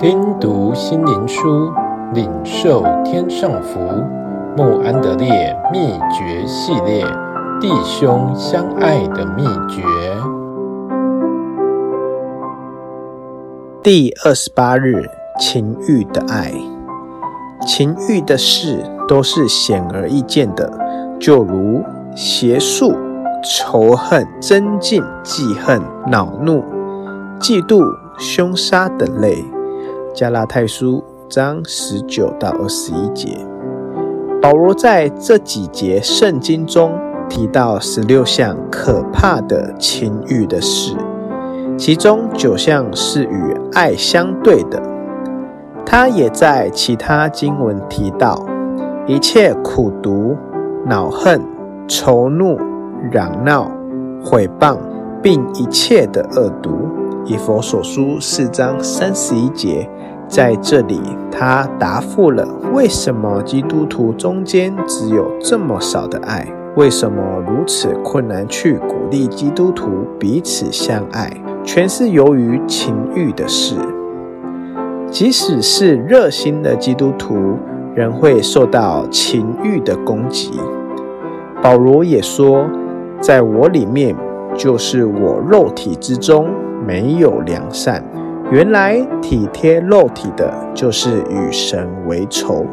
听读心灵书，领受天上福。慕安德烈秘诀系列：弟兄相爱的秘诀。第二十八日，情欲的爱。情欲的事都是显而易见的，就如邪术、仇恨、增进、记恨、恼怒、嫉妒、凶杀等类。加拉太书五章十九到二十一节，保罗在这几节圣经中提到十六项可怕的情欲的事，其中九项是与爱相对的。他也在其他经文提到一切苦毒、恼恨、愁怒、嚷闹、毁谤，并一切的恶毒。以弗所书四章三十一节。在这里，他答复了为什么基督徒中间只有这么少的爱，为什么如此困难去鼓励基督徒彼此相爱，全是由于情欲的事。即使是热心的基督徒，仍会受到情欲的攻击。保罗也说，在我里面，就是我肉体之中，没有良善。原来体贴肉体的，就是与神为仇。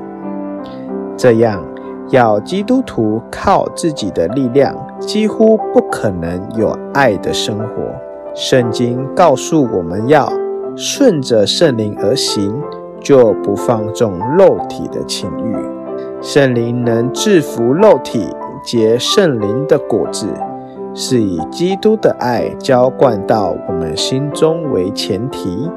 这样，要基督徒靠自己的力量，几乎不可能有爱的生活。圣经告诉我们要顺着圣灵而行，就不放纵肉体的情欲。圣灵能制服肉体，结圣灵的果子。是以基督的爱浇灌到我们心中为前提。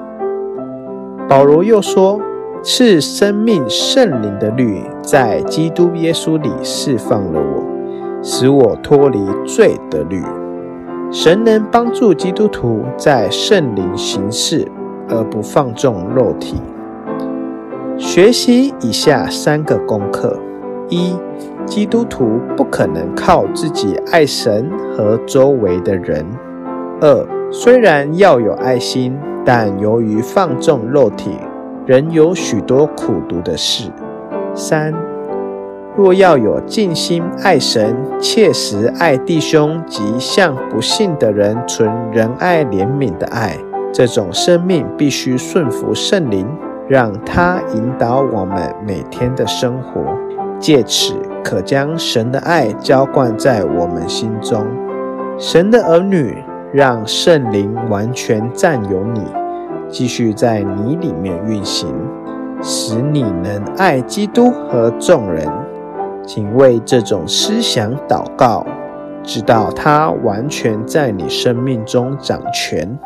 保罗又说：“赐生命圣灵的律在基督耶稣里释放了我，使我脱离罪的律。神能帮助基督徒在圣灵行事，而不放纵肉体。学习以下三个功课：一。”基督徒不可能靠自己爱神和周围的人。二，虽然要有爱心，但由于放纵肉体，仍有许多苦读的事。三，若要有尽心爱神、切实爱弟兄及向不信的人存仁爱怜悯的爱，这种生命必须顺服圣灵，让他引导我们每天的生活，借此。可将神的爱浇灌在我们心中，神的儿女让圣灵完全占有你，继续在你里面运行，使你能爱基督和众人。请为这种思想祷告，直到他完全在你生命中掌权。